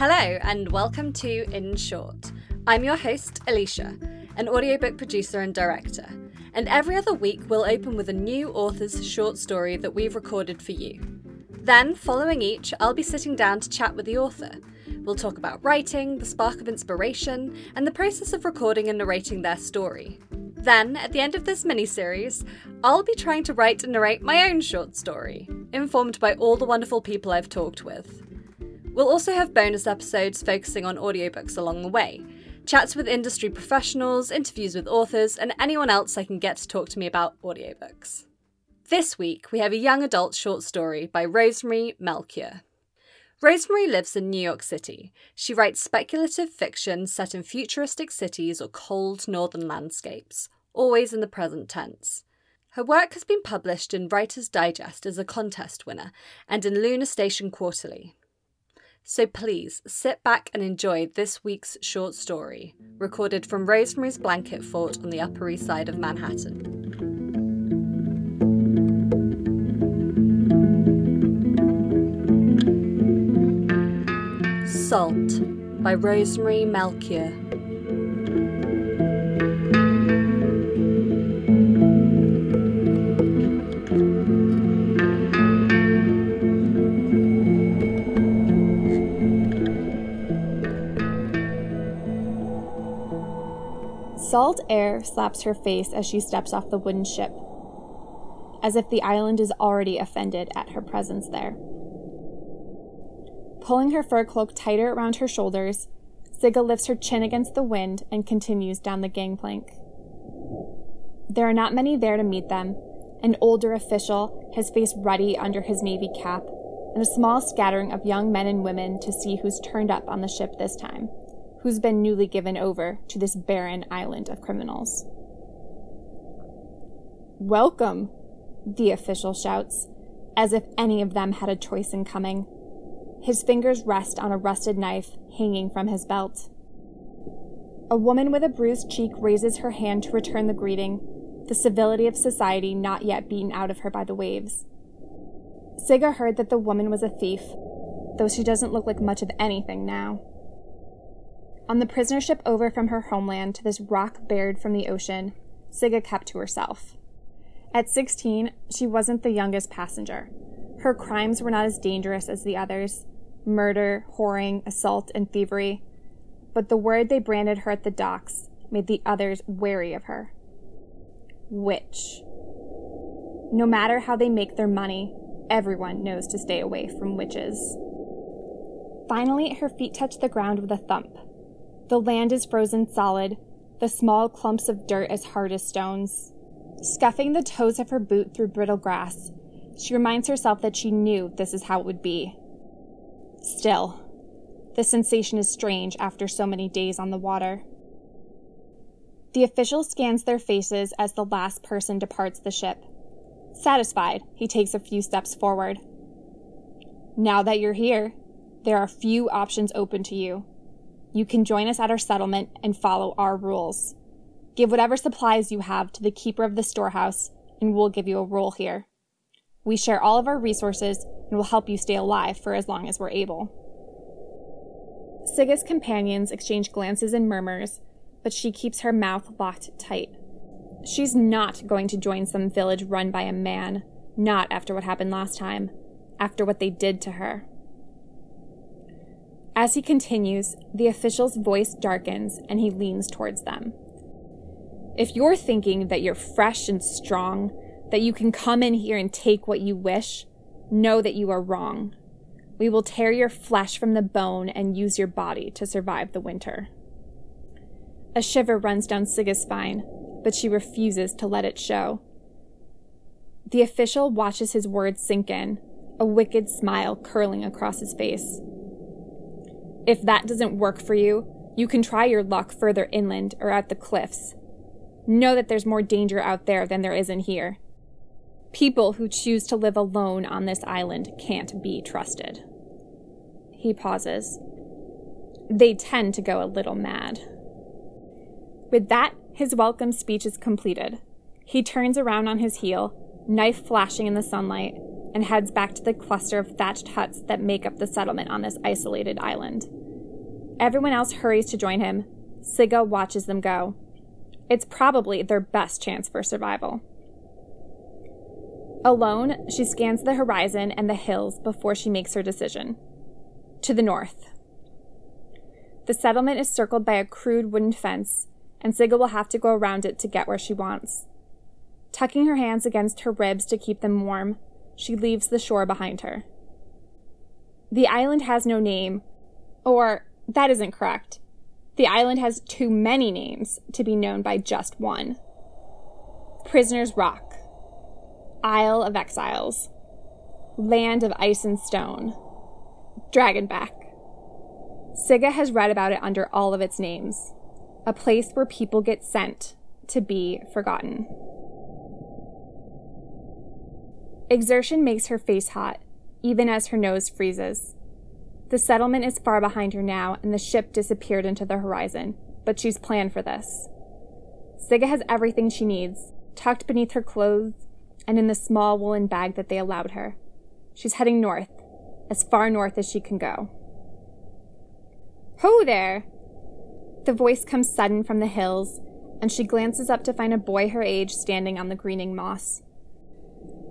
Hello, and welcome to In Short. I'm your host, Alicia, an audiobook producer and director. And every other week, we'll open with a new author's short story that we've recorded for you. Then, following each, I'll be sitting down to chat with the author. We'll talk about writing, the spark of inspiration, and the process of recording and narrating their story. Then, at the end of this mini series, I'll be trying to write and narrate my own short story, informed by all the wonderful people I've talked with. We'll also have bonus episodes focusing on audiobooks along the way, chats with industry professionals, interviews with authors, and anyone else I can get to talk to me about audiobooks. This week, we have a young adult short story by Rosemary Melchior. Rosemary lives in New York City. She writes speculative fiction set in futuristic cities or cold northern landscapes, always in the present tense. Her work has been published in Writer's Digest as a contest winner and in Lunar Station Quarterly. So please sit back and enjoy this week's short story, recorded from Rosemary's Blanket Fort on the Upper East Side of Manhattan. Salt by Rosemary Melchior. Salt air slaps her face as she steps off the wooden ship, as if the island is already offended at her presence there. Pulling her fur cloak tighter around her shoulders, Sigga lifts her chin against the wind and continues down the gangplank. There are not many there to meet them. An older official, his face ruddy under his navy cap, and a small scattering of young men and women to see who's turned up on the ship this time who's been newly given over to this barren island of criminals. Welcome, the official shouts, as if any of them had a choice in coming. His fingers rest on a rusted knife hanging from his belt. A woman with a bruised cheek raises her hand to return the greeting, the civility of society not yet beaten out of her by the waves. Sigga heard that the woman was a thief, though she doesn't look like much of anything now. On the prisoner ship over from her homeland to this rock bared from the ocean, Sigga kept to herself. At 16, she wasn't the youngest passenger. Her crimes were not as dangerous as the others murder, whoring, assault, and thievery. But the word they branded her at the docks made the others wary of her. Witch. No matter how they make their money, everyone knows to stay away from witches. Finally, her feet touched the ground with a thump. The land is frozen solid, the small clumps of dirt as hard as stones. Scuffing the toes of her boot through brittle grass, she reminds herself that she knew this is how it would be. Still, the sensation is strange after so many days on the water. The official scans their faces as the last person departs the ship. Satisfied, he takes a few steps forward. Now that you're here, there are few options open to you. You can join us at our settlement and follow our rules. Give whatever supplies you have to the keeper of the storehouse, and we'll give you a role here. We share all of our resources and will help you stay alive for as long as we're able. Sigga's companions exchange glances and murmurs, but she keeps her mouth locked tight. She's not going to join some village run by a man, not after what happened last time, after what they did to her. As he continues, the official's voice darkens and he leans towards them. If you're thinking that you're fresh and strong, that you can come in here and take what you wish, know that you are wrong. We will tear your flesh from the bone and use your body to survive the winter. A shiver runs down Sigga's spine, but she refuses to let it show. The official watches his words sink in, a wicked smile curling across his face. If that doesn't work for you, you can try your luck further inland or at the cliffs. Know that there's more danger out there than there is in here. People who choose to live alone on this island can't be trusted. He pauses. They tend to go a little mad. With that, his welcome speech is completed. He turns around on his heel, knife flashing in the sunlight, and heads back to the cluster of thatched huts that make up the settlement on this isolated island. Everyone else hurries to join him. Sigga watches them go. It's probably their best chance for survival. Alone, she scans the horizon and the hills before she makes her decision. To the north. The settlement is circled by a crude wooden fence, and Sigga will have to go around it to get where she wants. Tucking her hands against her ribs to keep them warm, she leaves the shore behind her. The island has no name, or that isn't correct. The island has too many names to be known by just one. Prisoner's Rock, Isle of Exiles, Land of Ice and Stone, Dragonback. Sigga has read about it under all of its names, a place where people get sent to be forgotten. Exertion makes her face hot, even as her nose freezes. The settlement is far behind her now, and the ship disappeared into the horizon, but she's planned for this. Sigga has everything she needs, tucked beneath her clothes and in the small woolen bag that they allowed her. She's heading north, as far north as she can go. Ho there! The voice comes sudden from the hills, and she glances up to find a boy her age standing on the greening moss.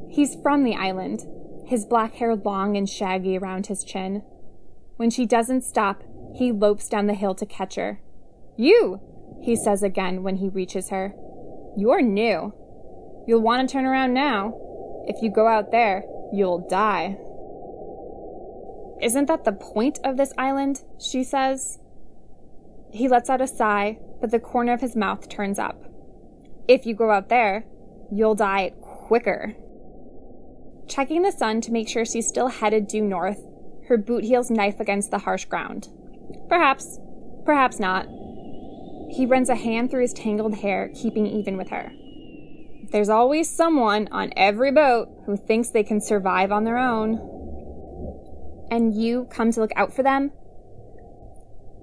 He's from the island, his black hair long and shaggy around his chin. When she doesn't stop, he lopes down the hill to catch her. You, he says again when he reaches her. You're new. You'll want to turn around now. If you go out there, you'll die. Isn't that the point of this island? she says. He lets out a sigh, but the corner of his mouth turns up. If you go out there, you'll die quicker. Checking the sun to make sure she's still headed due north, her boot heels knife against the harsh ground. Perhaps, perhaps not. He runs a hand through his tangled hair, keeping even with her. There's always someone on every boat who thinks they can survive on their own. And you come to look out for them?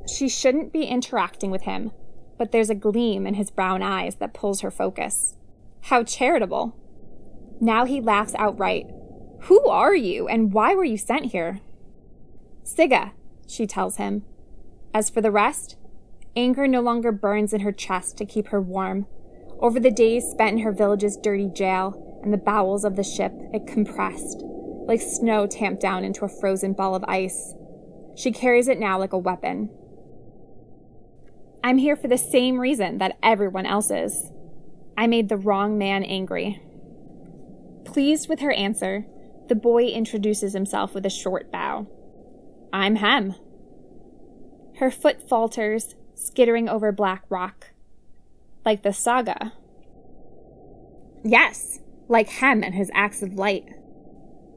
She shouldn't be interacting with him, but there's a gleam in his brown eyes that pulls her focus. How charitable. Now he laughs outright. Who are you, and why were you sent here? Sigga, she tells him. As for the rest, anger no longer burns in her chest to keep her warm. Over the days spent in her village's dirty jail and the bowels of the ship, it compressed, like snow tamped down into a frozen ball of ice. She carries it now like a weapon. I'm here for the same reason that everyone else is. I made the wrong man angry. Pleased with her answer, the boy introduces himself with a short bow. I'm Hem. Her foot falters, skittering over black rock. Like the saga. Yes, like Hem and his axe of light.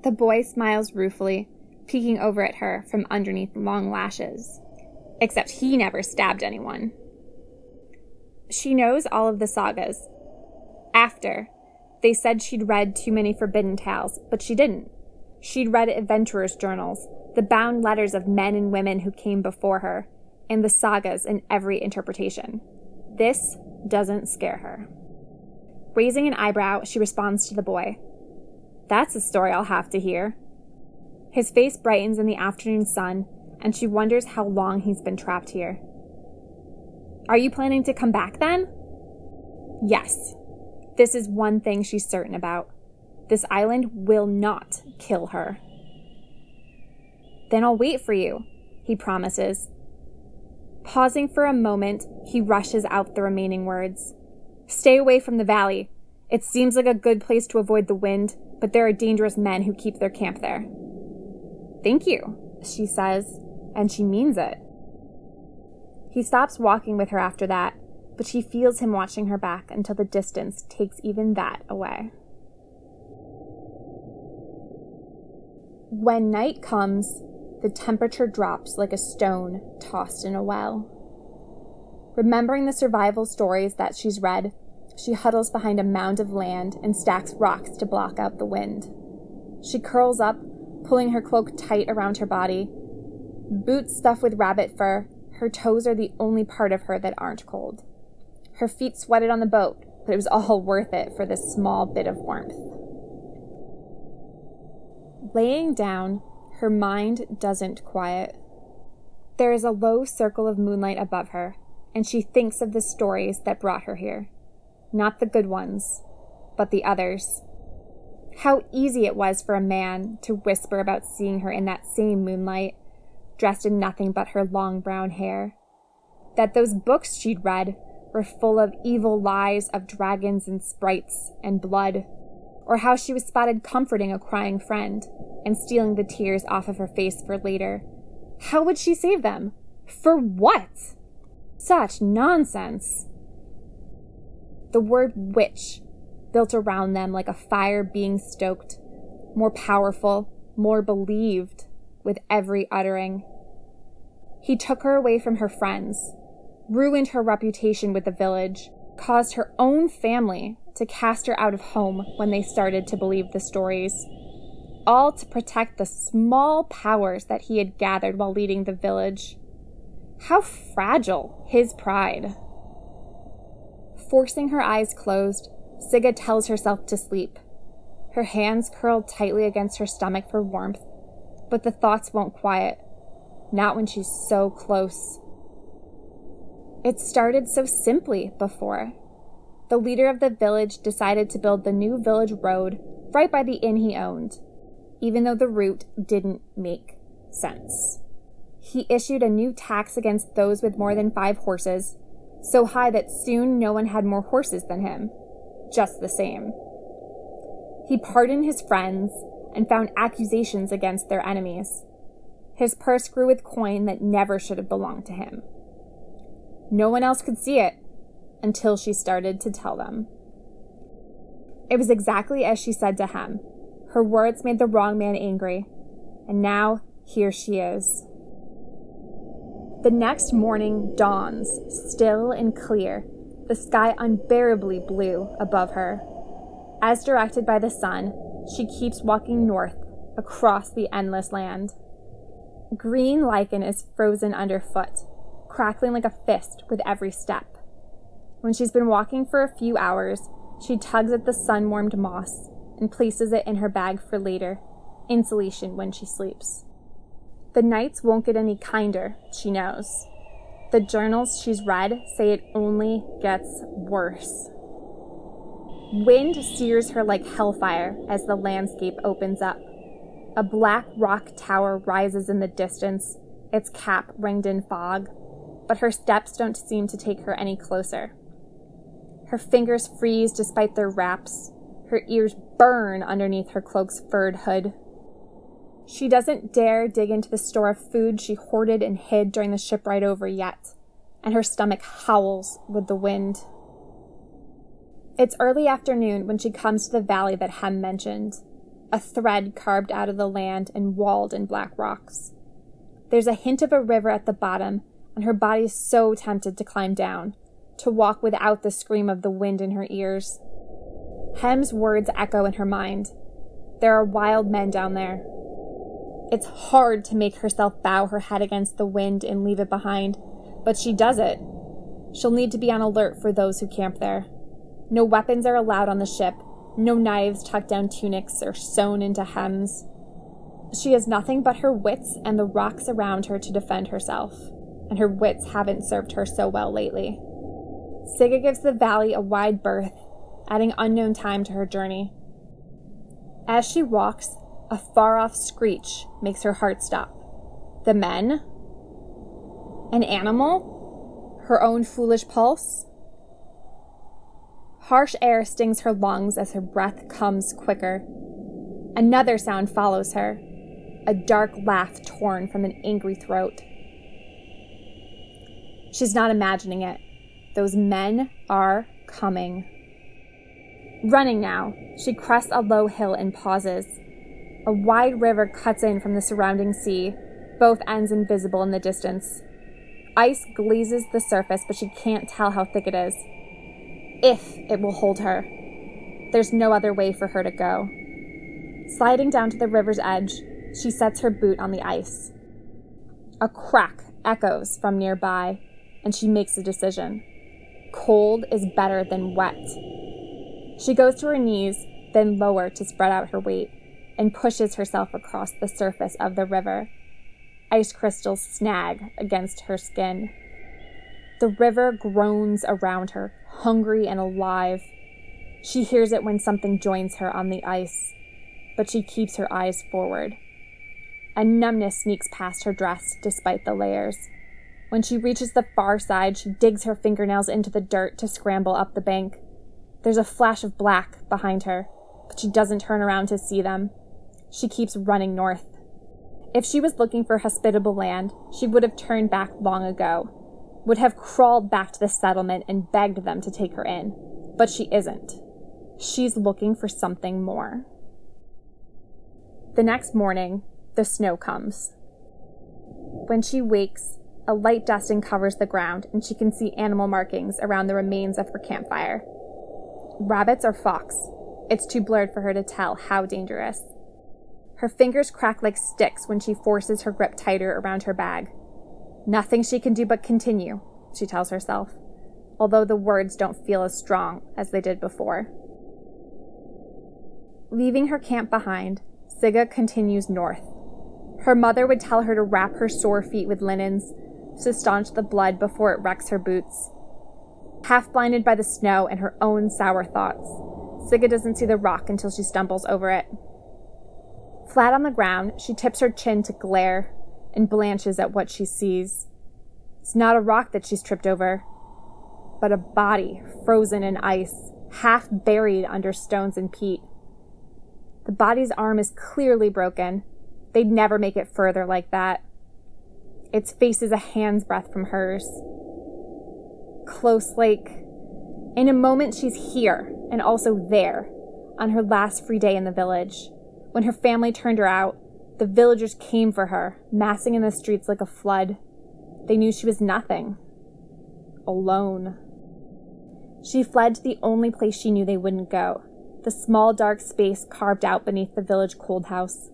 The boy smiles ruefully, peeking over at her from underneath long lashes. Except he never stabbed anyone. She knows all of the sagas. After, they said she'd read too many forbidden tales, but she didn't. She'd read adventurers' journals, the bound letters of men and women who came before her, and the sagas in every interpretation. This doesn't scare her. Raising an eyebrow, she responds to the boy. That's a story I'll have to hear. His face brightens in the afternoon sun, and she wonders how long he's been trapped here. Are you planning to come back then? Yes, this is one thing she's certain about. This island will not kill her. Then I'll wait for you, he promises. Pausing for a moment, he rushes out the remaining words. Stay away from the valley. It seems like a good place to avoid the wind, but there are dangerous men who keep their camp there. Thank you, she says, and she means it. He stops walking with her after that, but she feels him watching her back until the distance takes even that away. When night comes, the temperature drops like a stone tossed in a well. Remembering the survival stories that she's read, she huddles behind a mound of land and stacks rocks to block out the wind. She curls up, pulling her cloak tight around her body. Boots stuffed with rabbit fur, her toes are the only part of her that aren't cold. Her feet sweated on the boat, but it was all worth it for this small bit of warmth. Laying down, her mind doesn't quiet. There is a low circle of moonlight above her, and she thinks of the stories that brought her here. Not the good ones, but the others. How easy it was for a man to whisper about seeing her in that same moonlight, dressed in nothing but her long brown hair. That those books she'd read were full of evil lies of dragons and sprites and blood, or how she was spotted comforting a crying friend and stealing the tears off of her face for later. How would she save them? For what? Such nonsense. The word witch built around them like a fire being stoked, more powerful, more believed with every uttering. He took her away from her friends, ruined her reputation with the village, caused her own family to cast her out of home when they started to believe the stories, all to protect the small powers that he had gathered while leading the village. How fragile his pride. Forcing her eyes closed, Sigga tells herself to sleep. Her hands curled tightly against her stomach for warmth, but the thoughts won't quiet. Not when she's so close. It started so simply before. The leader of the village decided to build the new village road right by the inn he owned, even though the route didn't make sense. He issued a new tax against those with more than five horses, so high that soon no one had more horses than him just the same. He pardoned his friends and found accusations against their enemies. His purse grew with coin that never should have belonged to him. No one else could see it until she started to tell them. It was exactly as she said to him. Her words made the wrong man angry, and now here she is. The next morning dawns, still and clear, the sky unbearably blue above her. As directed by the sun, she keeps walking north across the endless land. Green lichen is frozen underfoot, crackling like a fist with every step. When she's been walking for a few hours, she tugs at the sun warmed moss and places it in her bag for later, insulation when she sleeps. The nights won't get any kinder, she knows. The journals she's read say it only gets worse. Wind sears her like hellfire as the landscape opens up. A black rock tower rises in the distance, its cap ringed in fog, but her steps don't seem to take her any closer. Her fingers freeze despite their wraps. Her ears burn underneath her cloak's furred hood. She doesn't dare dig into the store of food she hoarded and hid during the ship ride over yet, and her stomach howls with the wind. It's early afternoon when she comes to the valley that Hem mentioned, a thread carved out of the land and walled in black rocks. There's a hint of a river at the bottom, and her body is so tempted to climb down, to walk without the scream of the wind in her ears. Hem's words echo in her mind. There are wild men down there, it's hard to make herself bow her head against the wind and leave it behind, but she does it. She'll need to be on alert for those who camp there. No weapons are allowed on the ship, no knives tucked down tunics or sewn into hems. She has nothing but her wits and the rocks around her to defend herself, and her wits haven't served her so well lately. Sigga gives the valley a wide berth, adding unknown time to her journey. As she walks, a far off screech makes her heart stop. The men? An animal? Her own foolish pulse? Harsh air stings her lungs as her breath comes quicker. Another sound follows her a dark laugh torn from an angry throat. She's not imagining it. Those men are coming. Running now, she crests a low hill and pauses. A wide river cuts in from the surrounding sea, both ends invisible in the distance. Ice glazes the surface, but she can't tell how thick it is. If it will hold her. There's no other way for her to go. Sliding down to the river's edge, she sets her boot on the ice. A crack echoes from nearby, and she makes a decision. Cold is better than wet. She goes to her knees, then lower to spread out her weight and pushes herself across the surface of the river. ice crystals snag against her skin. The river groans around her, hungry and alive. She hears it when something joins her on the ice, but she keeps her eyes forward. A numbness sneaks past her dress despite the layers. When she reaches the far side, she digs her fingernails into the dirt to scramble up the bank. There's a flash of black behind her, but she doesn't turn around to see them. She keeps running north. If she was looking for hospitable land, she would have turned back long ago, would have crawled back to the settlement and begged them to take her in. But she isn't. She's looking for something more. The next morning, the snow comes. When she wakes, a light dusting covers the ground, and she can see animal markings around the remains of her campfire. Rabbits or fox? It's too blurred for her to tell how dangerous. Her fingers crack like sticks when she forces her grip tighter around her bag. Nothing she can do but continue, she tells herself, although the words don't feel as strong as they did before. Leaving her camp behind, Sigga continues north. Her mother would tell her to wrap her sore feet with linens to staunch the blood before it wrecks her boots. Half blinded by the snow and her own sour thoughts, Sigga doesn't see the rock until she stumbles over it. Flat on the ground, she tips her chin to glare and blanches at what she sees. It's not a rock that she's tripped over, but a body frozen in ice, half buried under stones and peat. The body's arm is clearly broken. They'd never make it further like that. Its face is a hand's breadth from hers. Close like. In a moment, she's here and also there on her last free day in the village. When her family turned her out, the villagers came for her, massing in the streets like a flood. They knew she was nothing. Alone. She fled to the only place she knew they wouldn't go the small dark space carved out beneath the village cold house.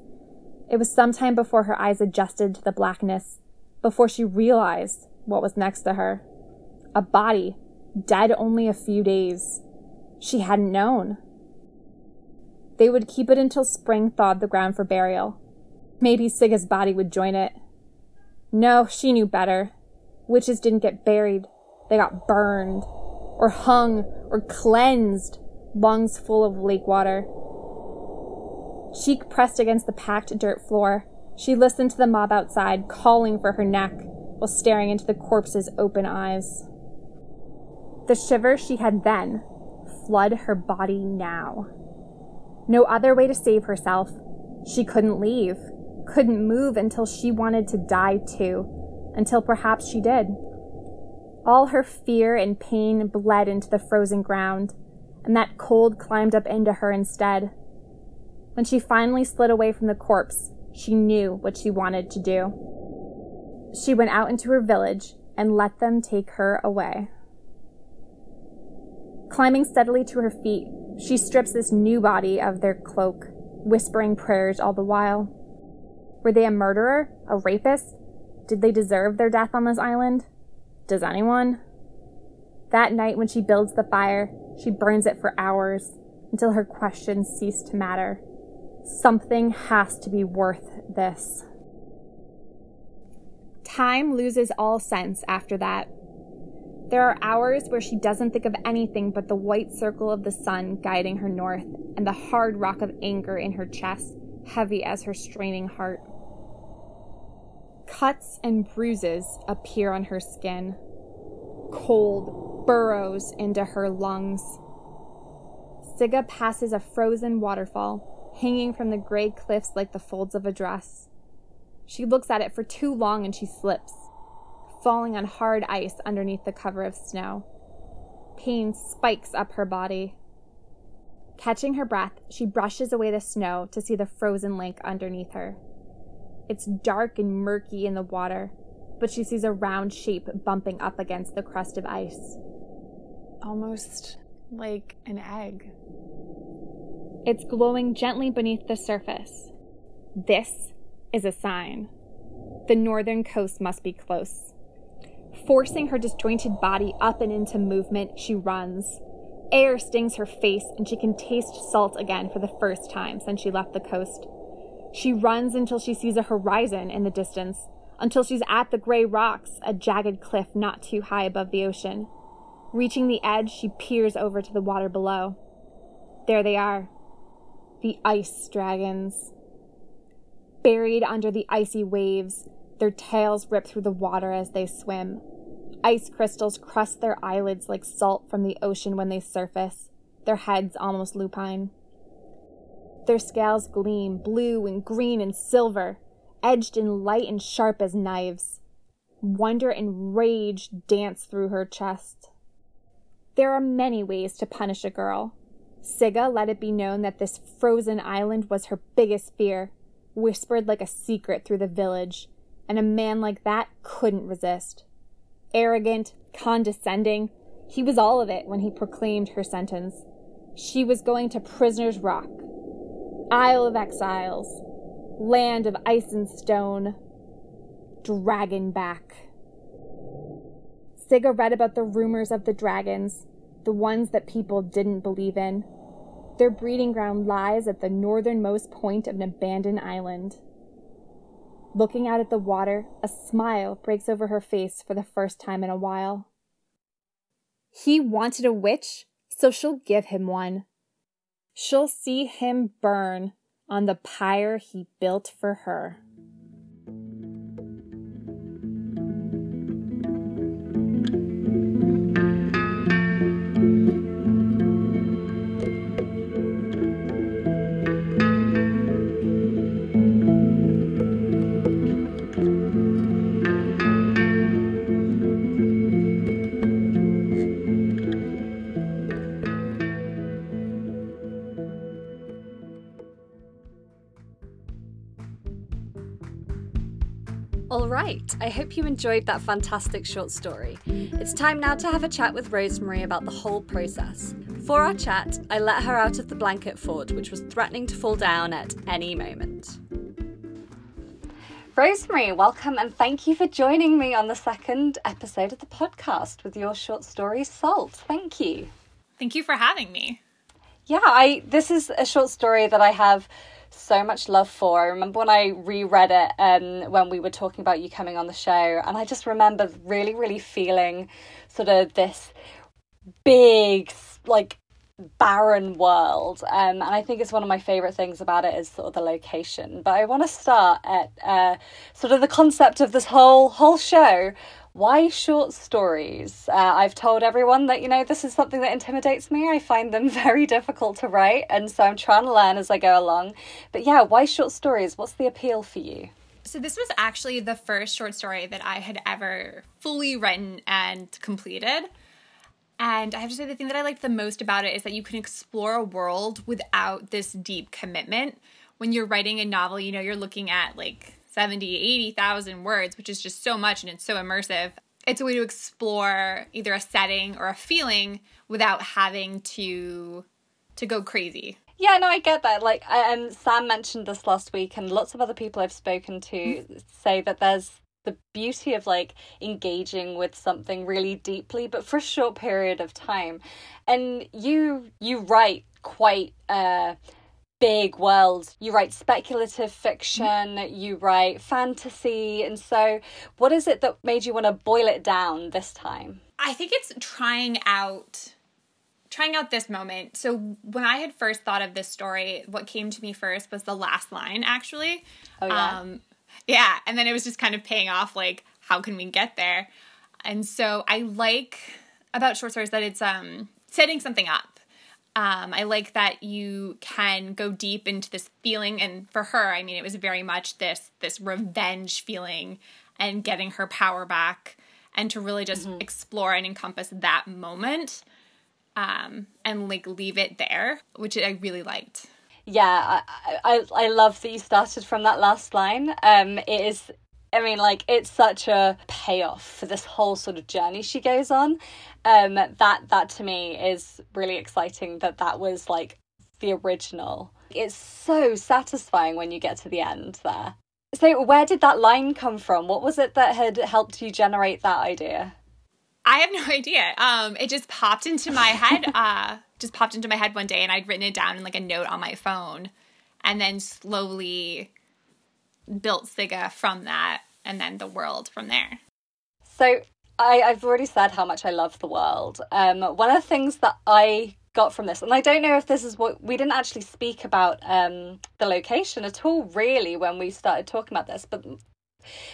It was some time before her eyes adjusted to the blackness before she realized what was next to her. A body, dead only a few days. She hadn't known. They would keep it until spring thawed the ground for burial. Maybe Sigga's body would join it. No, she knew better. Witches didn't get buried. They got burned, or hung, or cleansed, lungs full of lake water. Cheek pressed against the packed dirt floor, she listened to the mob outside calling for her neck while staring into the corpse's open eyes. The shiver she had then flood her body now. No other way to save herself. She couldn't leave, couldn't move until she wanted to die too, until perhaps she did. All her fear and pain bled into the frozen ground, and that cold climbed up into her instead. When she finally slid away from the corpse, she knew what she wanted to do. She went out into her village and let them take her away. Climbing steadily to her feet, she strips this new body of their cloak, whispering prayers all the while. Were they a murderer? A rapist? Did they deserve their death on this island? Does anyone? That night, when she builds the fire, she burns it for hours until her questions cease to matter. Something has to be worth this. Time loses all sense after that. There are hours where she doesn't think of anything but the white circle of the sun guiding her north and the hard rock of anger in her chest, heavy as her straining heart. Cuts and bruises appear on her skin. Cold burrows into her lungs. Sigga passes a frozen waterfall hanging from the gray cliffs like the folds of a dress. She looks at it for too long and she slips, falling on hard ice underneath the cover of snow. Pain spikes up her body. Catching her breath, she brushes away the snow to see the frozen lake underneath her. It's dark and murky in the water, but she sees a round shape bumping up against the crust of ice. Almost like an egg. It's glowing gently beneath the surface. This is a sign. The northern coast must be close. Forcing her disjointed body up and into movement, she runs. Air stings her face, and she can taste salt again for the first time since she left the coast. She runs until she sees a horizon in the distance, until she's at the gray rocks, a jagged cliff not too high above the ocean. Reaching the edge, she peers over to the water below. There they are. The ice dragons. Buried under the icy waves, their tails rip through the water as they swim. Ice crystals crust their eyelids like salt from the ocean when they surface, their heads almost lupine. Their scales gleam blue and green and silver, edged in light and sharp as knives. Wonder and rage dance through her chest. There are many ways to punish a girl. Sigga let it be known that this frozen island was her biggest fear, whispered like a secret through the village, and a man like that couldn't resist. Arrogant, condescending, he was all of it when he proclaimed her sentence. She was going to Prisoner's Rock, Isle of Exiles, land of ice and stone, Dragonback. Sigga read about the rumors of the dragons, the ones that people didn't believe in. Their breeding ground lies at the northernmost point of an abandoned island. Looking out at the water, a smile breaks over her face for the first time in a while. He wanted a witch, so she'll give him one. She'll see him burn on the pyre he built for her. All right, I hope you enjoyed that fantastic short story. It's time now to have a chat with Rosemary about the whole process. For our chat, I let her out of the blanket fort, which was threatening to fall down at any moment. Rosemary, welcome and thank you for joining me on the second episode of the podcast with your short story Salt. Thank you. Thank you for having me. Yeah, I this is a short story that I have so much love for. I remember when I reread it um, when we were talking about you coming on the show, and I just remember really, really feeling sort of this big, like, barren world. Um, and I think it's one of my favorite things about it is sort of the location. But I want to start at uh, sort of the concept of this whole whole show, why short stories? Uh, I've told everyone that, you know, this is something that intimidates me. I find them very difficult to write, and so I'm trying to learn as I go along. But yeah, why short stories? What's the appeal for you? So, this was actually the first short story that I had ever fully written and completed. And I have to say, the thing that I liked the most about it is that you can explore a world without this deep commitment. When you're writing a novel, you know, you're looking at like 70, 80,000 words, which is just so much and it's so immersive. It's a way to explore either a setting or a feeling without having to to go crazy. Yeah, no, I get that. Like, um, Sam mentioned this last week, and lots of other people I've spoken to say that there's the beauty of like engaging with something really deeply, but for a short period of time. And you you write quite uh big world. You write speculative fiction, you write fantasy. And so, what is it that made you want to boil it down this time? I think it's trying out trying out this moment. So when I had first thought of this story, what came to me first was the last line actually. Oh yeah. Um, yeah, and then it was just kind of paying off like how can we get there? And so I like about short stories that it's um setting something up um, I like that you can go deep into this feeling, and for her, I mean, it was very much this this revenge feeling and getting her power back, and to really just mm-hmm. explore and encompass that moment, um, and like leave it there, which I really liked. Yeah, I, I I love that you started from that last line. Um, it is I mean, like it's such a payoff for this whole sort of journey she goes on. Um, that that to me is really exciting. That that was like the original. It's so satisfying when you get to the end there. So, where did that line come from? What was it that had helped you generate that idea? I have no idea. Um, it just popped into my head. uh, just popped into my head one day, and I'd written it down in like a note on my phone, and then slowly built Sigga from that. and then the world from there. So I, I've already said how much I love the world. Um, one of the things that I got from this, and I don't know if this is what we didn't actually speak about um, the location at all, really, when we started talking about this, but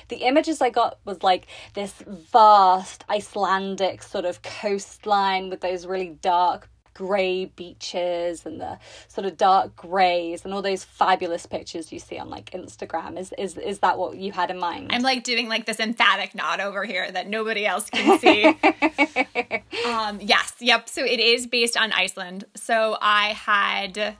the images I got was like this vast Icelandic sort of coastline with those really dark grey beaches and the sort of dark greys and all those fabulous pictures you see on like Instagram. Is is is that what you had in mind? I'm like doing like this emphatic nod over here that nobody else can see. um yes, yep. So it is based on Iceland. So I had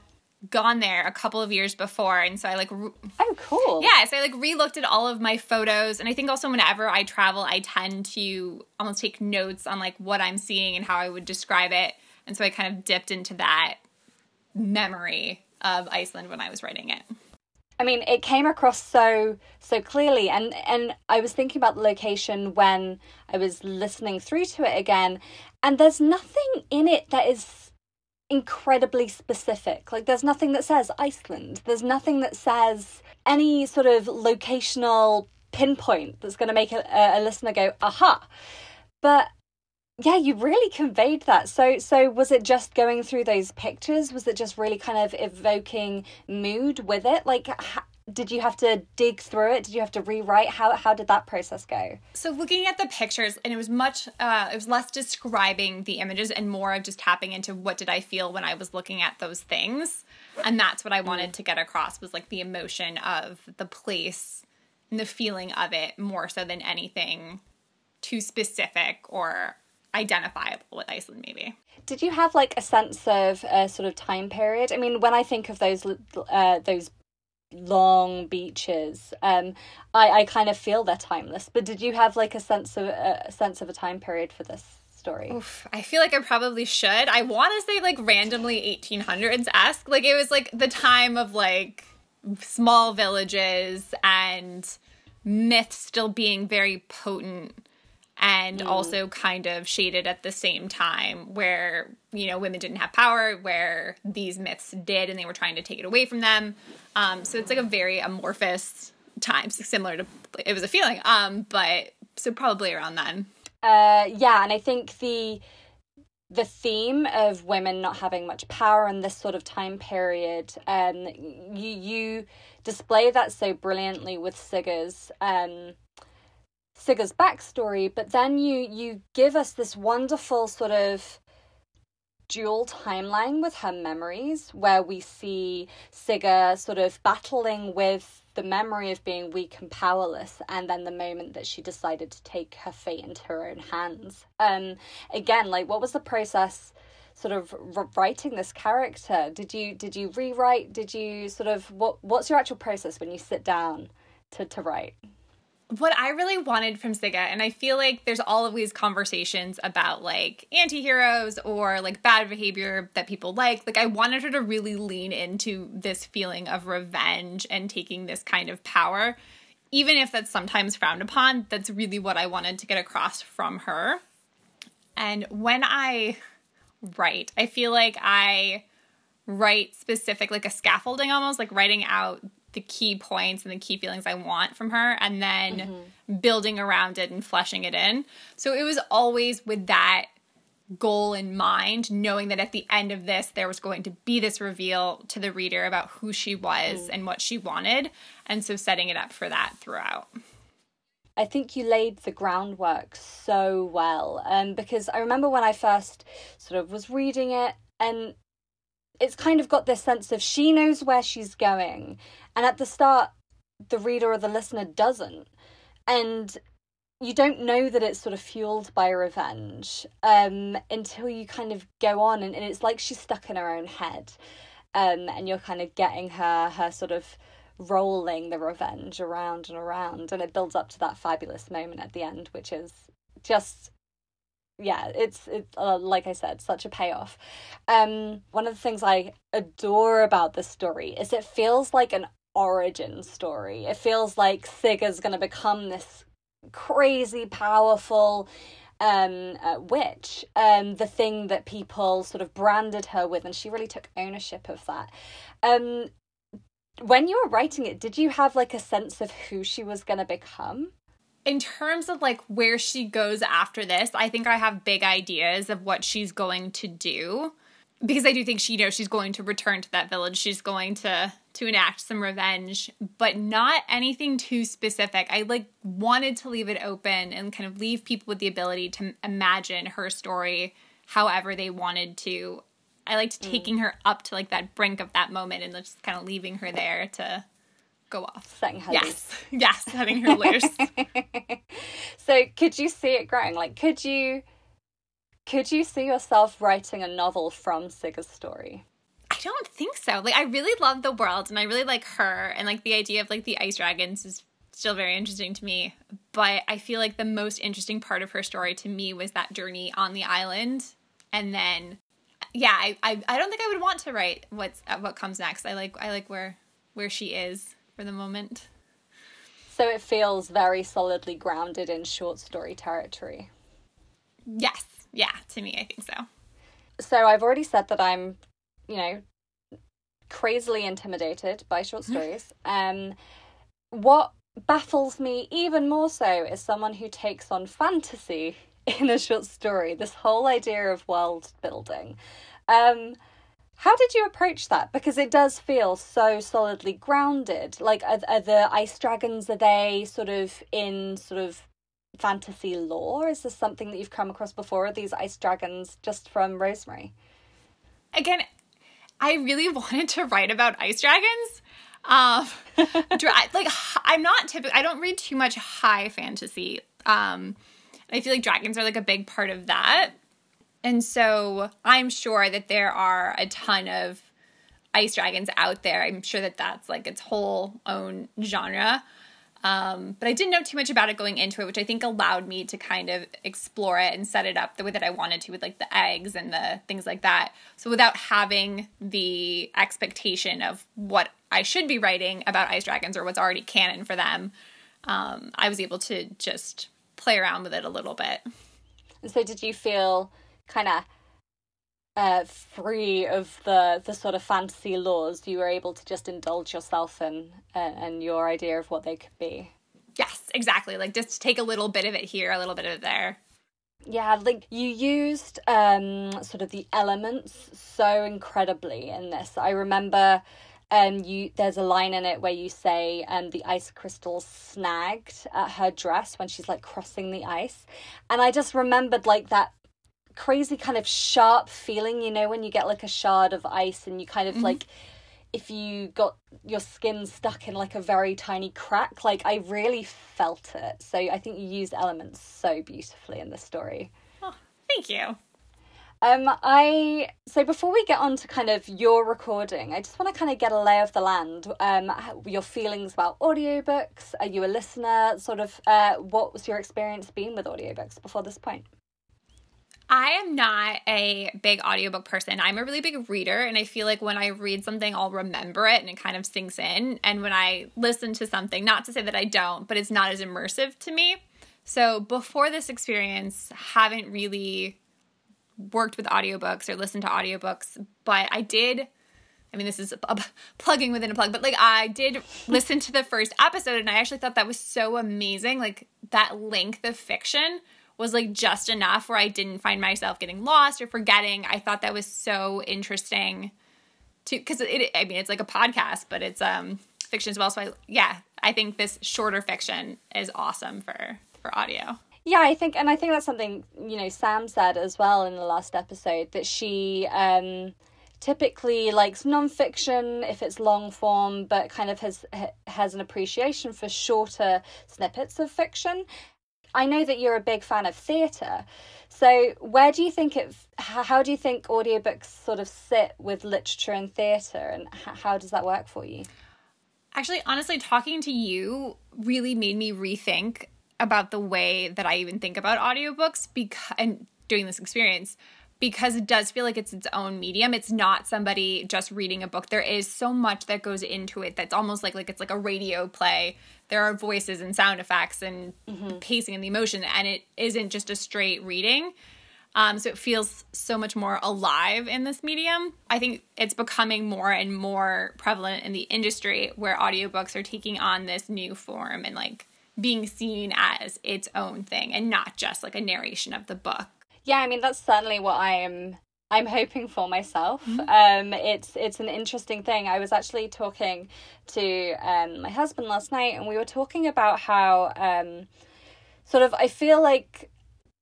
gone there a couple of years before and so i like re- oh cool yeah so i like re-looked at all of my photos and i think also whenever i travel i tend to almost take notes on like what i'm seeing and how i would describe it and so I kind of dipped into that memory of Iceland when I was writing it. I mean, it came across so so clearly, and and I was thinking about the location when I was listening through to it again, and there's nothing in it that is incredibly specific. Like, there's nothing that says Iceland. There's nothing that says any sort of locational pinpoint that's going to make a, a listener go, aha. But yeah you really conveyed that. So so was it just going through those pictures? Was it just really kind of evoking mood with it? Like did you have to dig through it? Did you have to rewrite? How how did that process go? So looking at the pictures and it was much uh it was less describing the images and more of just tapping into what did i feel when i was looking at those things. And that's what i wanted to get across was like the emotion of the place and the feeling of it more so than anything too specific or identifiable with Iceland, maybe. Did you have like a sense of a sort of time period? I mean, when I think of those uh, those long beaches, um, I I kind of feel they're timeless. But did you have like a sense of a sense of a time period for this? story. Oof, I feel like I probably should. I want to say like randomly 1800s esque. Like it was like the time of like small villages and myths still being very potent and mm. also kind of shaded at the same time where you know women didn't have power where these myths did and they were trying to take it away from them um, so it's like a very amorphous time similar to it was a feeling um but so probably around then uh yeah and i think the the theme of women not having much power in this sort of time period um you you display that so brilliantly with Sigur's um Sigur's backstory, but then you you give us this wonderful sort of dual timeline with her memories, where we see Sigurd sort of battling with the memory of being weak and powerless, and then the moment that she decided to take her fate into her own hands. Um, again, like what was the process? sort of writing this character did you did you rewrite did you sort of what what's your actual process when you sit down to to write what I really wanted from Sigga, and I feel like there's all of these conversations about like anti-heroes or like bad behavior that people like. Like I wanted her to really lean into this feeling of revenge and taking this kind of power. Even if that's sometimes frowned upon, that's really what I wanted to get across from her. And when I write, I feel like I write specific like a scaffolding almost like writing out the key points and the key feelings I want from her and then mm-hmm. building around it and fleshing it in. So it was always with that goal in mind, knowing that at the end of this, there was going to be this reveal to the reader about who she was mm. and what she wanted. And so setting it up for that throughout. I think you laid the groundwork so well. Um, because I remember when I first sort of was reading it, and it's kind of got this sense of she knows where she's going and at the start, the reader or the listener doesn't. And you don't know that it's sort of fueled by revenge um, until you kind of go on, and, and it's like she's stuck in her own head. Um, and you're kind of getting her her sort of rolling the revenge around and around and it builds up to that fabulous moment at the end which is just yeah it's it's uh, like i said such a payoff um one of the things i adore about this story is it feels like an origin story. It feels like Sigurd's going to become this crazy powerful um, uh, witch, um, the thing that people sort of branded her with, and she really took ownership of that. Um, when you were writing it, did you have like a sense of who she was going to become? in terms of like where she goes after this, I think I have big ideas of what she's going to do because I do think she you know she's going to return to that village. She's going to to enact some revenge, but not anything too specific. I like wanted to leave it open and kind of leave people with the ability to imagine her story however they wanted to. I liked mm. taking her up to like that brink of that moment and just kind of leaving her there to go off. Setting her yes. loose. Yes, setting her loose. so could you see it growing? Like could you could you see yourself writing a novel from Sigga's story? Don't think so. Like I really love the world and I really like her and like the idea of like the ice dragons is still very interesting to me. But I feel like the most interesting part of her story to me was that journey on the island and then yeah, I, I, I don't think I would want to write what's uh, what comes next. I like I like where where she is for the moment. So it feels very solidly grounded in short story territory. Yes. Yeah, to me I think so. So I've already said that I'm, you know, crazily intimidated by short stories. um what baffles me even more so is someone who takes on fantasy in a short story, this whole idea of world building. Um, how did you approach that? Because it does feel so solidly grounded. Like, are, are the ice dragons, are they sort of in sort of fantasy lore? Is this something that you've come across before? Are these ice dragons just from Rosemary? Again, I really wanted to write about ice dragons. Um, like I'm not typical. I don't read too much high fantasy. Um, I feel like dragons are like a big part of that. And so I'm sure that there are a ton of ice dragons out there. I'm sure that that's like its whole own genre. Um, but I didn't know too much about it going into it, which I think allowed me to kind of explore it and set it up the way that I wanted to with like the eggs and the things like that. So without having the expectation of what I should be writing about ice dragons or what's already canon for them, um, I was able to just play around with it a little bit. So, did you feel kind of uh, free of the the sort of fantasy laws? You were able to just indulge yourself in uh, and your idea of what they could be. Yes, exactly. Like just take a little bit of it here, a little bit of it there. Yeah, like you used um sort of the elements so incredibly in this. I remember um you there's a line in it where you say um the ice crystals snagged at her dress when she's like crossing the ice and i just remembered like that crazy kind of sharp feeling you know when you get like a shard of ice and you kind of mm-hmm. like if you got your skin stuck in like a very tiny crack like i really felt it so i think you used elements so beautifully in the story oh thank you um, I so before we get on to kind of your recording, I just want to kind of get a lay of the land. Um, your feelings about audiobooks. Are you a listener? Sort of, uh, what was your experience been with audiobooks before this point? I am not a big audiobook person. I'm a really big reader, and I feel like when I read something, I'll remember it and it kind of sinks in. And when I listen to something, not to say that I don't, but it's not as immersive to me. So before this experience, haven't really worked with audiobooks or listened to audiobooks, but I did. I mean, this is a, plugging within a plug, but like I did listen to the first episode and I actually thought that was so amazing. Like that length of fiction was like just enough where I didn't find myself getting lost or forgetting. I thought that was so interesting to because it. I mean, it's like a podcast, but it's um fiction as well. So I yeah, I think this shorter fiction is awesome for for audio. Yeah, I think, and I think that's something you know Sam said as well in the last episode that she um, typically likes nonfiction if it's long form, but kind of has has an appreciation for shorter snippets of fiction. I know that you're a big fan of theatre, so where do you think it? How do you think audiobooks sort of sit with literature and theatre, and how does that work for you? Actually, honestly, talking to you really made me rethink about the way that I even think about audiobooks because and doing this experience because it does feel like it's its own medium. It's not somebody just reading a book. There is so much that goes into it that's almost like like it's like a radio play. There are voices and sound effects and mm-hmm. pacing and the emotion and it isn't just a straight reading. Um, so it feels so much more alive in this medium. I think it's becoming more and more prevalent in the industry where audiobooks are taking on this new form and like being seen as its own thing and not just like a narration of the book. Yeah, I mean that's certainly what I am I'm hoping for myself. Mm-hmm. Um, it's it's an interesting thing. I was actually talking to um, my husband last night, and we were talking about how um, sort of I feel like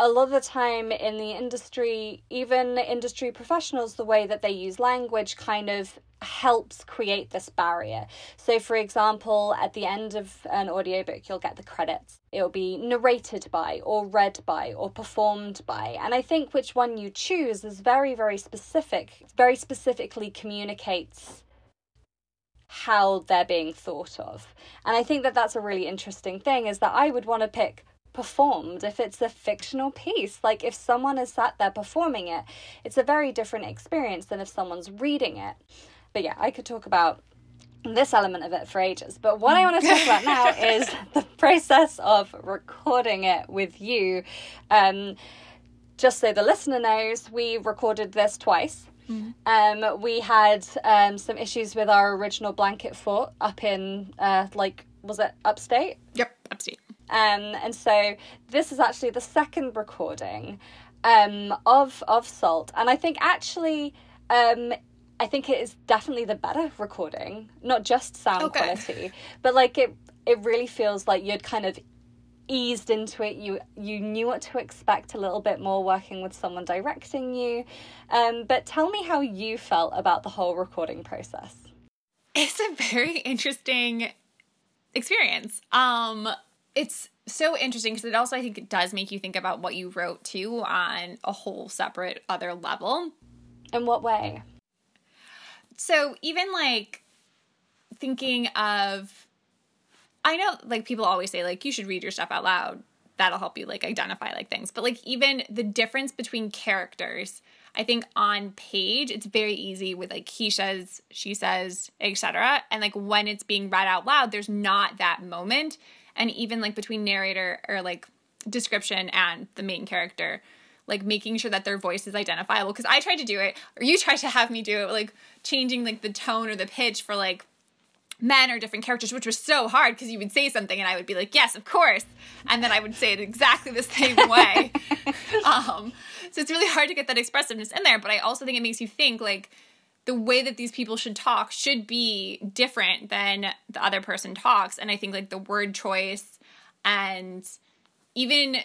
a lot of the time in the industry, even industry professionals, the way that they use language kind of helps create this barrier. So, for example, at the end of an audiobook, you'll get the credits. It'll be narrated by, or read by, or performed by. And I think which one you choose is very, very specific, very specifically communicates how they're being thought of. And I think that that's a really interesting thing is that I would want to pick performed if it's a fictional piece like if someone is sat there performing it it's a very different experience than if someone's reading it but yeah, I could talk about this element of it for ages. But what I want to talk about now is the process of recording it with you. Um, just so the listener knows, we recorded this twice. Mm-hmm. Um, we had um, some issues with our original blanket fort up in, uh, like, was it upstate? Yep, upstate. Um, and so this is actually the second recording um, of of Salt, and I think actually um, I think it is definitely the better recording, not just sound okay. quality, but like it it really feels like you'd kind of eased into it. You you knew what to expect a little bit more working with someone directing you. Um, but tell me how you felt about the whole recording process. It's a very interesting experience. Um, it's so interesting because it also I think it does make you think about what you wrote too on a whole separate other level. In what way? So even like thinking of I know like people always say like you should read your stuff out loud. That'll help you like identify like things. But like even the difference between characters, I think on page it's very easy with like he says, she says, etc. And like when it's being read out loud, there's not that moment. And even like between narrator or like description and the main character, like making sure that their voice is identifiable because i tried to do it or you tried to have me do it like changing like the tone or the pitch for like men or different characters which was so hard because you would say something and i would be like yes of course. And then i would say it exactly the same way. Um, so it's really hard to get that expressiveness in there but i also think it makes you think like the way that these people should talk should be different than the other person talks. And i think like the word choice and even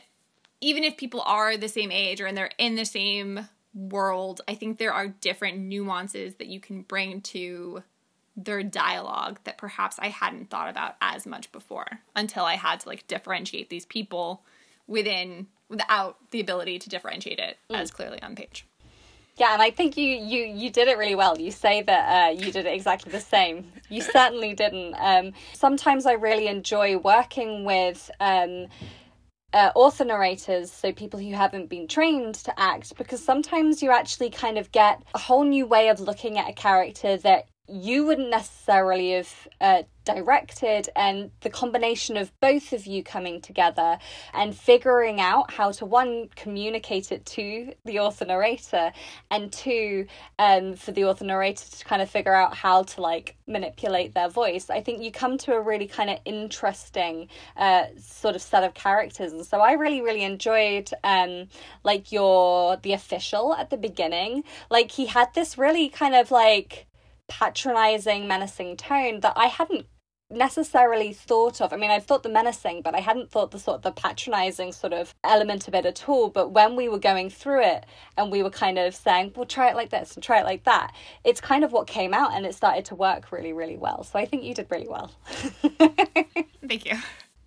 even if people are the same age or and they're in the same world, I think there are different nuances that you can bring to their dialogue that perhaps I hadn't thought about as much before until I had to like differentiate these people within without the ability to differentiate it mm. as clearly on page. Yeah, and I think you you you did it really well. You say that uh, you did it exactly the same. You certainly didn't. Um, sometimes I really enjoy working with. Um, uh, author narrators, so people who haven't been trained to act, because sometimes you actually kind of get a whole new way of looking at a character that you wouldn't necessarily have uh, directed and the combination of both of you coming together and figuring out how to one communicate it to the author narrator and two um, for the author narrator to kind of figure out how to like manipulate their voice i think you come to a really kind of interesting uh, sort of set of characters. And so i really really enjoyed um, like your the official at the beginning. Like he had this really kind of like patronizing, menacing tone that I hadn't necessarily thought of. I mean, I've thought the menacing, but I hadn't thought the sort of the patronizing sort of element of it at all. But when we were going through it and we were kind of saying, well, try it like this and try it like that, it's kind of what came out and it started to work really, really well. So I think you did really well. Thank you.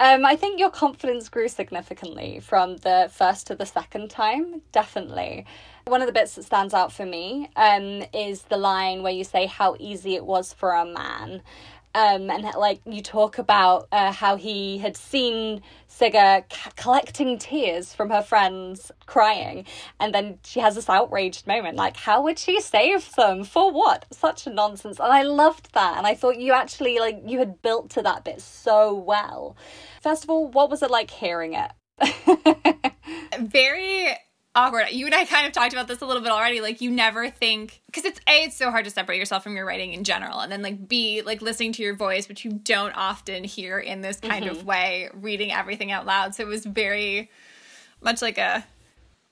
Um, I think your confidence grew significantly from the first to the second time, definitely. One of the bits that stands out for me um, is the line where you say how easy it was for a man. Um, and like you talk about uh, how he had seen Sigga c- collecting tears from her friends crying, and then she has this outraged moment like, how would she save them for what? Such a nonsense. And I loved that, and I thought you actually like you had built to that bit so well. First of all, what was it like hearing it? Very awkward. You and I kind of talked about this a little bit already. Like you never think because it's a it's so hard to separate yourself from your writing in general, and then like b like listening to your voice, which you don't often hear in this kind mm-hmm. of way, reading everything out loud. So it was very much like a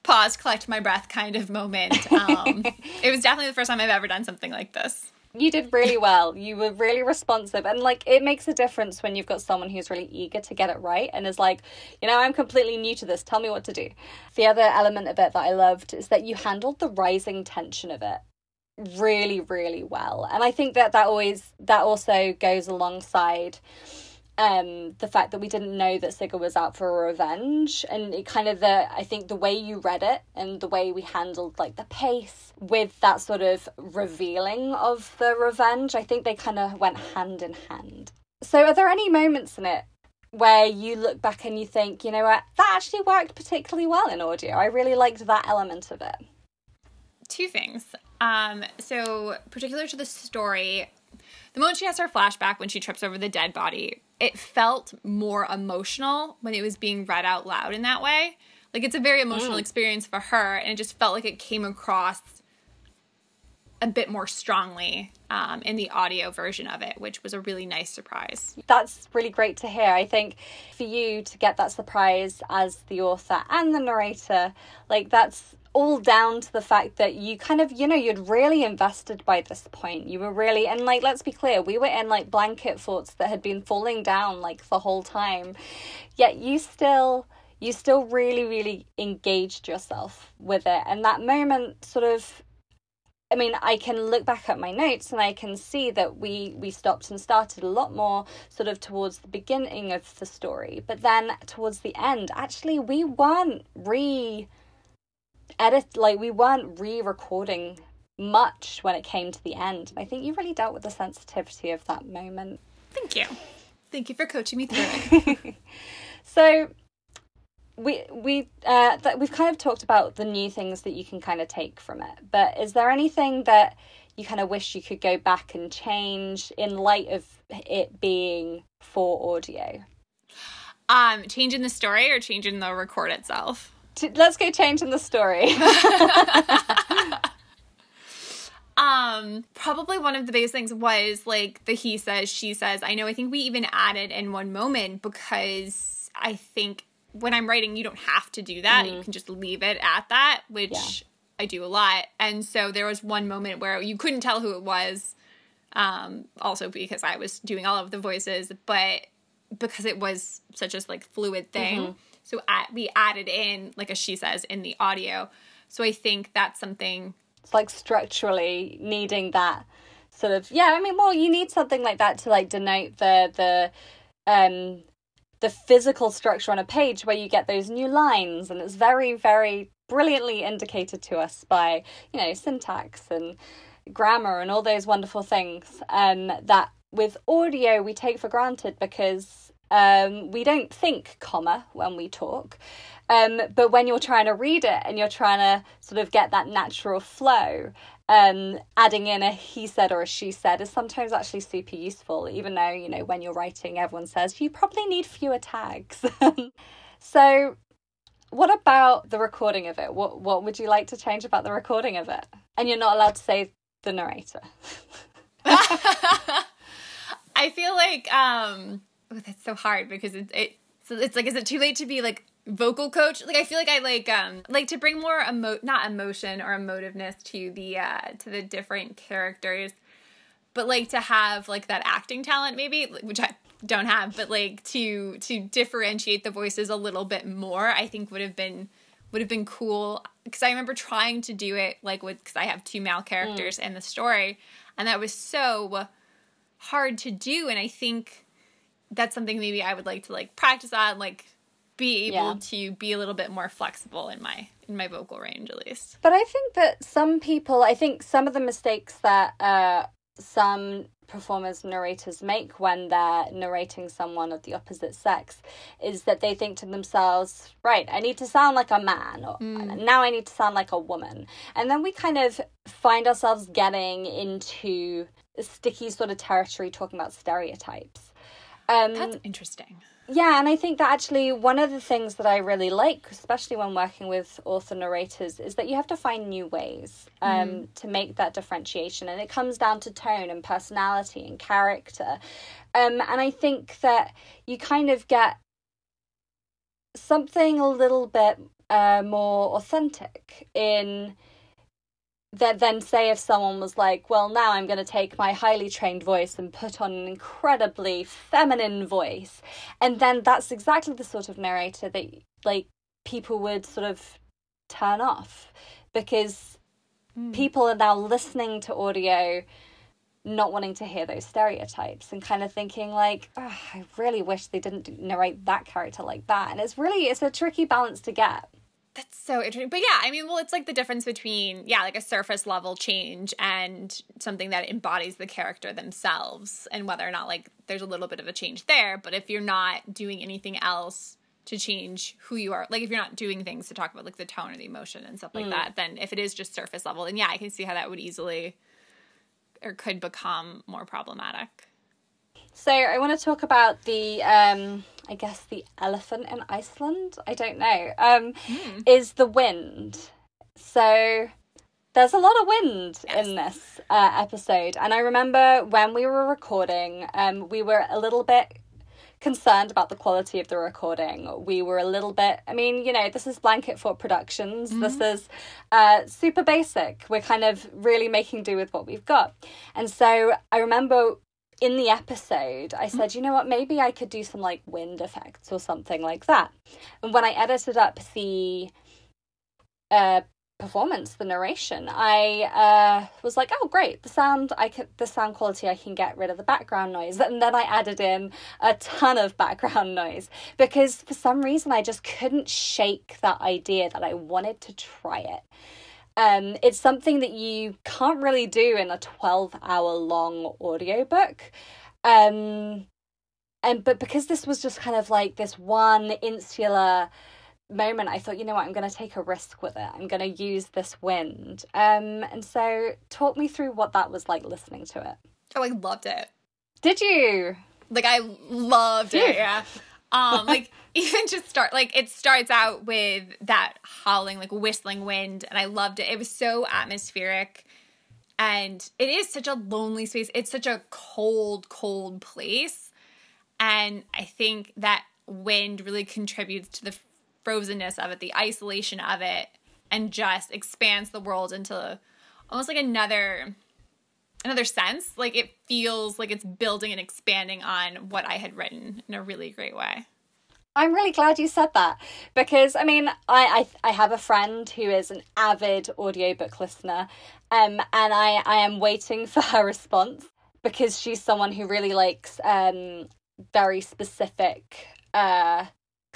pause, collect my breath kind of moment. Um, it was definitely the first time I've ever done something like this you did really well. You were really responsive. And like it makes a difference when you've got someone who's really eager to get it right and is like, you know, I'm completely new to this. Tell me what to do. The other element of it that I loved is that you handled the rising tension of it really really well. And I think that that always that also goes alongside um the fact that we didn't know that Sigga was out for revenge and it kind of the I think the way you read it and the way we handled like the pace with that sort of revealing of the revenge I think they kind of went hand in hand. So are there any moments in it where you look back and you think, you know what, that actually worked particularly well in audio. I really liked that element of it. Two things. Um so particular to the story, the moment she has her flashback when she trips over the dead body, it felt more emotional when it was being read out loud in that way. Like it's a very emotional mm. experience for her, and it just felt like it came across a bit more strongly um, in the audio version of it, which was a really nice surprise. That's really great to hear. I think for you to get that surprise as the author and the narrator, like that's all down to the fact that you kind of, you know, you'd really invested by this point. You were really, and like, let's be clear, we were in like blanket forts that had been falling down like the whole time. Yet you still, you still really, really engaged yourself with it. And that moment sort of, I mean, I can look back at my notes and I can see that we we stopped and started a lot more sort of towards the beginning of the story, but then towards the end, actually, we weren't re edit like we weren't re-recording much when it came to the end. I think you really dealt with the sensitivity of that moment. Thank you. Thank you for coaching me through it. so we we uh that we've kind of talked about the new things that you can kind of take from it. But is there anything that you kind of wish you could go back and change in light of it being for audio? Um, changing the story or changing the record itself? Let's go change in the story. um probably one of the biggest things was like the he says she says i know i think we even added in one moment because i think when i'm writing you don't have to do that mm. you can just leave it at that which yeah. i do a lot and so there was one moment where you couldn't tell who it was um also because i was doing all of the voices but because it was such a like fluid thing mm-hmm. So we added in, like as she says, in the audio. So I think that's something. It's like structurally needing that sort of yeah. I mean, well, you need something like that to like denote the the um the physical structure on a page where you get those new lines, and it's very very brilliantly indicated to us by you know syntax and grammar and all those wonderful things um, that with audio we take for granted because um, we don't think comma when we talk. Um, but when you're trying to read it and you're trying to sort of get that natural flow, um, adding in a he said or a she said is sometimes actually super useful, even though, you know, when you're writing, everyone says you probably need fewer tags. so, what about the recording of it? What, what would you like to change about the recording of it? And you're not allowed to say the narrator. I feel like um oh, that's so hard because it, it so it's like is it too late to be like vocal coach like i feel like i like um like to bring more emo not emotion or emotiveness to the uh to the different characters but like to have like that acting talent maybe which i don't have but like to to differentiate the voices a little bit more i think would have been would have been cool because i remember trying to do it like with because i have two male characters mm. in the story and that was so hard to do and i think that's something maybe I would like to like practice on, like be able yeah. to be a little bit more flexible in my in my vocal range at least. But I think that some people, I think some of the mistakes that uh, some performers narrators make when they're narrating someone of the opposite sex is that they think to themselves right i need to sound like a man or mm. now i need to sound like a woman and then we kind of find ourselves getting into sticky sort of territory talking about stereotypes um, That's interesting. Yeah, and I think that actually one of the things that I really like, especially when working with author narrators, is that you have to find new ways um, mm. to make that differentiation. And it comes down to tone and personality and character. Um, and I think that you kind of get something a little bit uh, more authentic in that then say if someone was like, well, now I'm going to take my highly trained voice and put on an incredibly feminine voice, and then that's exactly the sort of narrator that like people would sort of turn off because mm. people are now listening to audio not wanting to hear those stereotypes and kind of thinking like oh, i really wish they didn't narrate that character like that and it's really it's a tricky balance to get that's so interesting. But yeah, I mean, well, it's like the difference between, yeah, like a surface level change and something that embodies the character themselves and whether or not like there's a little bit of a change there. But if you're not doing anything else to change who you are, like if you're not doing things to talk about like the tone or the emotion and stuff like mm. that, then if it is just surface level, then yeah, I can see how that would easily or could become more problematic. So I want to talk about the um I guess the elephant in Iceland, I don't know, um, mm. is the wind. So there's a lot of wind yes. in this uh, episode. And I remember when we were recording, um, we were a little bit concerned about the quality of the recording. We were a little bit, I mean, you know, this is Blanket Fort Productions. Mm-hmm. This is uh, super basic. We're kind of really making do with what we've got. And so I remember in the episode, I said, you know what, maybe I could do some like wind effects or something like that. And when I edited up the uh, performance, the narration, I uh, was like, oh great, the sound, I can, the sound quality, I can get rid of the background noise. And then I added in a ton of background noise because for some reason I just couldn't shake that idea that I wanted to try it. Um, it's something that you can't really do in a 12 hour long audiobook. Um, and but because this was just kind of like this one insular moment, I thought, you know what, I'm going to take a risk with it. I'm going to use this wind. Um, and so, talk me through what that was like listening to it. Oh, I loved it. Did you? Like, I loved it. Yeah. Um, like even just start like it starts out with that howling, like whistling wind, and I loved it. It was so atmospheric. And it is such a lonely space. It's such a cold, cold place. And I think that wind really contributes to the frozenness of it, the isolation of it, and just expands the world into almost like another another sense. Like it feels like it's building and expanding on what I had written in a really great way. I'm really glad you said that because I mean I, I I have a friend who is an avid audiobook listener um and I I am waiting for her response because she's someone who really likes um very specific uh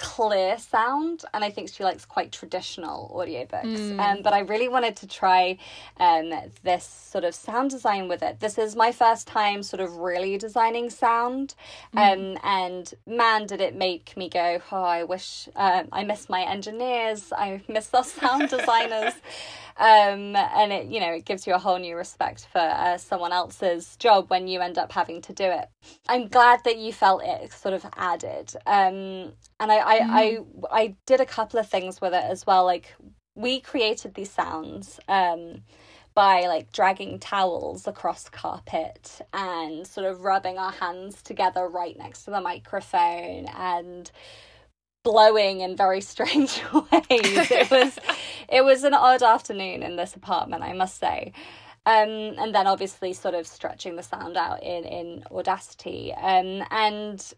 clear sound and i think she likes quite traditional audiobooks. Mm. um, but i really wanted to try um, this sort of sound design with it. This is my first time sort of really designing sound mm. um, and man did it make me go oh i wish um, i miss my engineers. I miss our sound designers. Um, and it you know it gives you a whole new respect for uh, someone else's job when you end up having to do it. I'm glad that you felt it sort of added. Um, and I, I mm. i i did a couple of things with it as well like we created these sounds um, by like dragging towels across carpet and sort of rubbing our hands together right next to the microphone and blowing in very strange ways. it was it was an odd afternoon in this apartment, I must say. Um, and then obviously sort of stretching the sound out in in Audacity. Um, and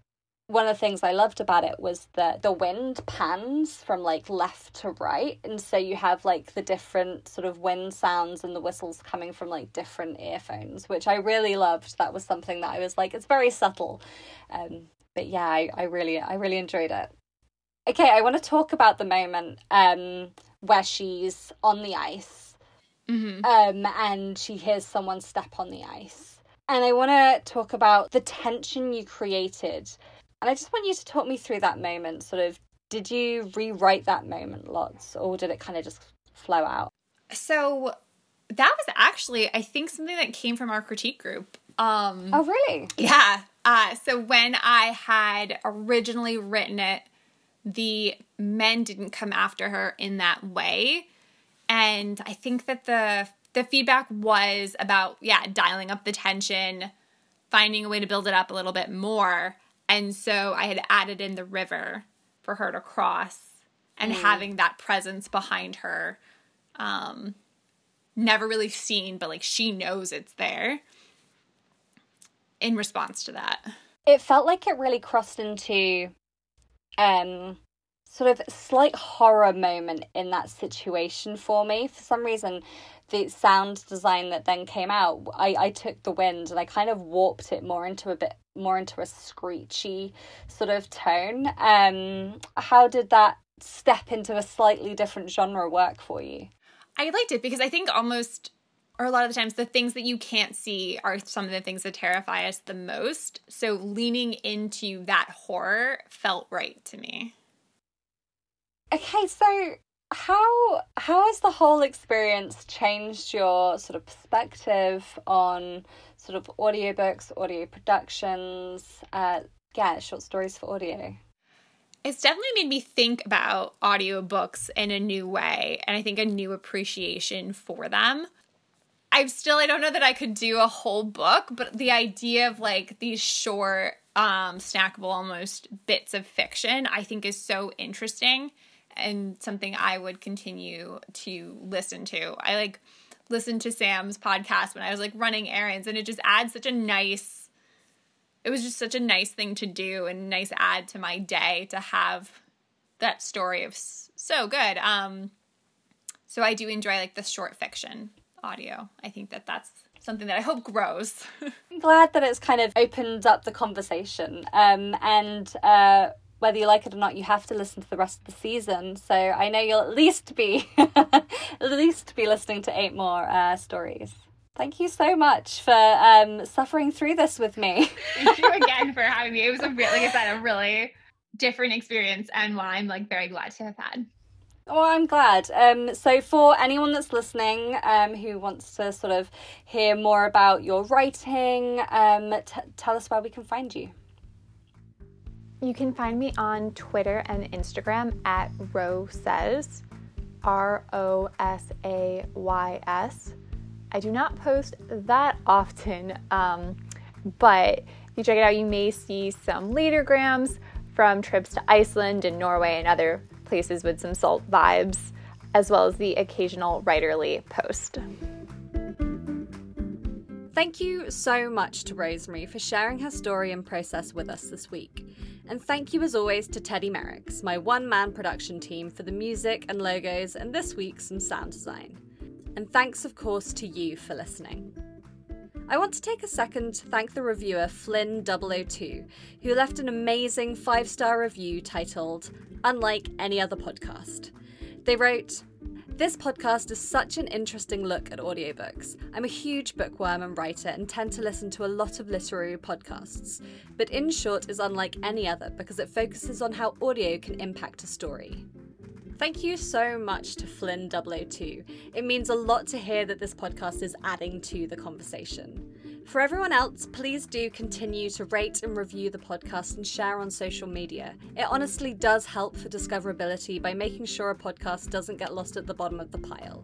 one of the things I loved about it was that the wind pans from like left to right, and so you have like the different sort of wind sounds and the whistles coming from like different earphones, which I really loved. That was something that I was like, it's very subtle, um, but yeah, I, I really I really enjoyed it. Okay, I want to talk about the moment um, where she's on the ice mm-hmm. um, and she hears someone step on the ice. And I want to talk about the tension you created. And I just want you to talk me through that moment. Sort of, did you rewrite that moment lots or did it kind of just flow out? So that was actually, I think, something that came from our critique group. Um, oh, really? Yeah. Uh, so when I had originally written it, the men didn't come after her in that way. And I think that the the feedback was about yeah, dialing up the tension, finding a way to build it up a little bit more. And so I had added in the river for her to cross and mm. having that presence behind her. Um never really seen, but like she knows it's there in response to that. It felt like it really crossed into um sort of slight horror moment in that situation for me. For some reason, the sound design that then came out, I, I took the wind and I kind of warped it more into a bit more into a screechy sort of tone. Um, how did that step into a slightly different genre work for you? I liked it because I think almost or a lot of the times the things that you can't see are some of the things that terrify us the most. So leaning into that horror felt right to me. Okay, so how how has the whole experience changed your sort of perspective on sort of audiobooks, audio productions, uh yeah, short stories for audio? It's definitely made me think about audiobooks in a new way and I think a new appreciation for them. I'm still I don't know that I could do a whole book, but the idea of like these short um snackable almost bits of fiction I think is so interesting and something I would continue to listen to. I like listened to Sam's podcast when I was like running errands and it just adds such a nice it was just such a nice thing to do and nice add to my day to have that story of so good. Um so I do enjoy like the short fiction audio. I think that that's something that I hope grows. I'm glad that it's kind of opened up the conversation. Um, and uh, whether you like it or not, you have to listen to the rest of the season. So I know you'll at least be at least be listening to eight more uh, stories. Thank you so much for um, suffering through this with me. Thank you again for having me. It was a really, like I said, a really different experience and one I'm like very glad to have had. Oh, I'm glad. Um, so, for anyone that's listening um, who wants to sort of hear more about your writing, um, t- tell us where we can find you. You can find me on Twitter and Instagram at Ro Says, R O S A Y S. I do not post that often, um, but if you check it out, you may see some leadergrams from trips to Iceland and Norway and other places with some salt vibes, as well as the occasional writerly post. Thank you so much to Rosemary for sharing her story and process with us this week. And thank you as always to Teddy Merricks, my one man production team, for the music and logos and this week some sound design. And thanks, of course, to you for listening. I want to take a second to thank the reviewer Flynn002, who left an amazing five star review titled unlike any other podcast. They wrote, this podcast is such an interesting look at audiobooks. I'm a huge bookworm and writer and tend to listen to a lot of literary podcasts, but In Short is unlike any other because it focuses on how audio can impact a story. Thank you so much to Flynn002. It means a lot to hear that this podcast is adding to the conversation. For everyone else, please do continue to rate and review the podcast and share on social media. It honestly does help for discoverability by making sure a podcast doesn't get lost at the bottom of the pile.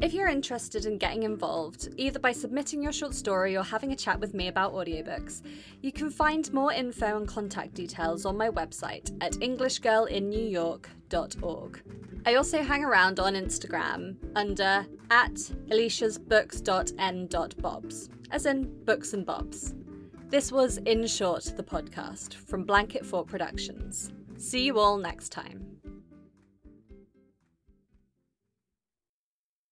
If you're interested in getting involved, either by submitting your short story or having a chat with me about audiobooks, you can find more info and contact details on my website at EnglishGirlInNewYork.org. I also hang around on Instagram under at aliciasbooks.n.bobs, as in books and bobs. This was In Short, the podcast from Blanket Fort Productions. See you all next time.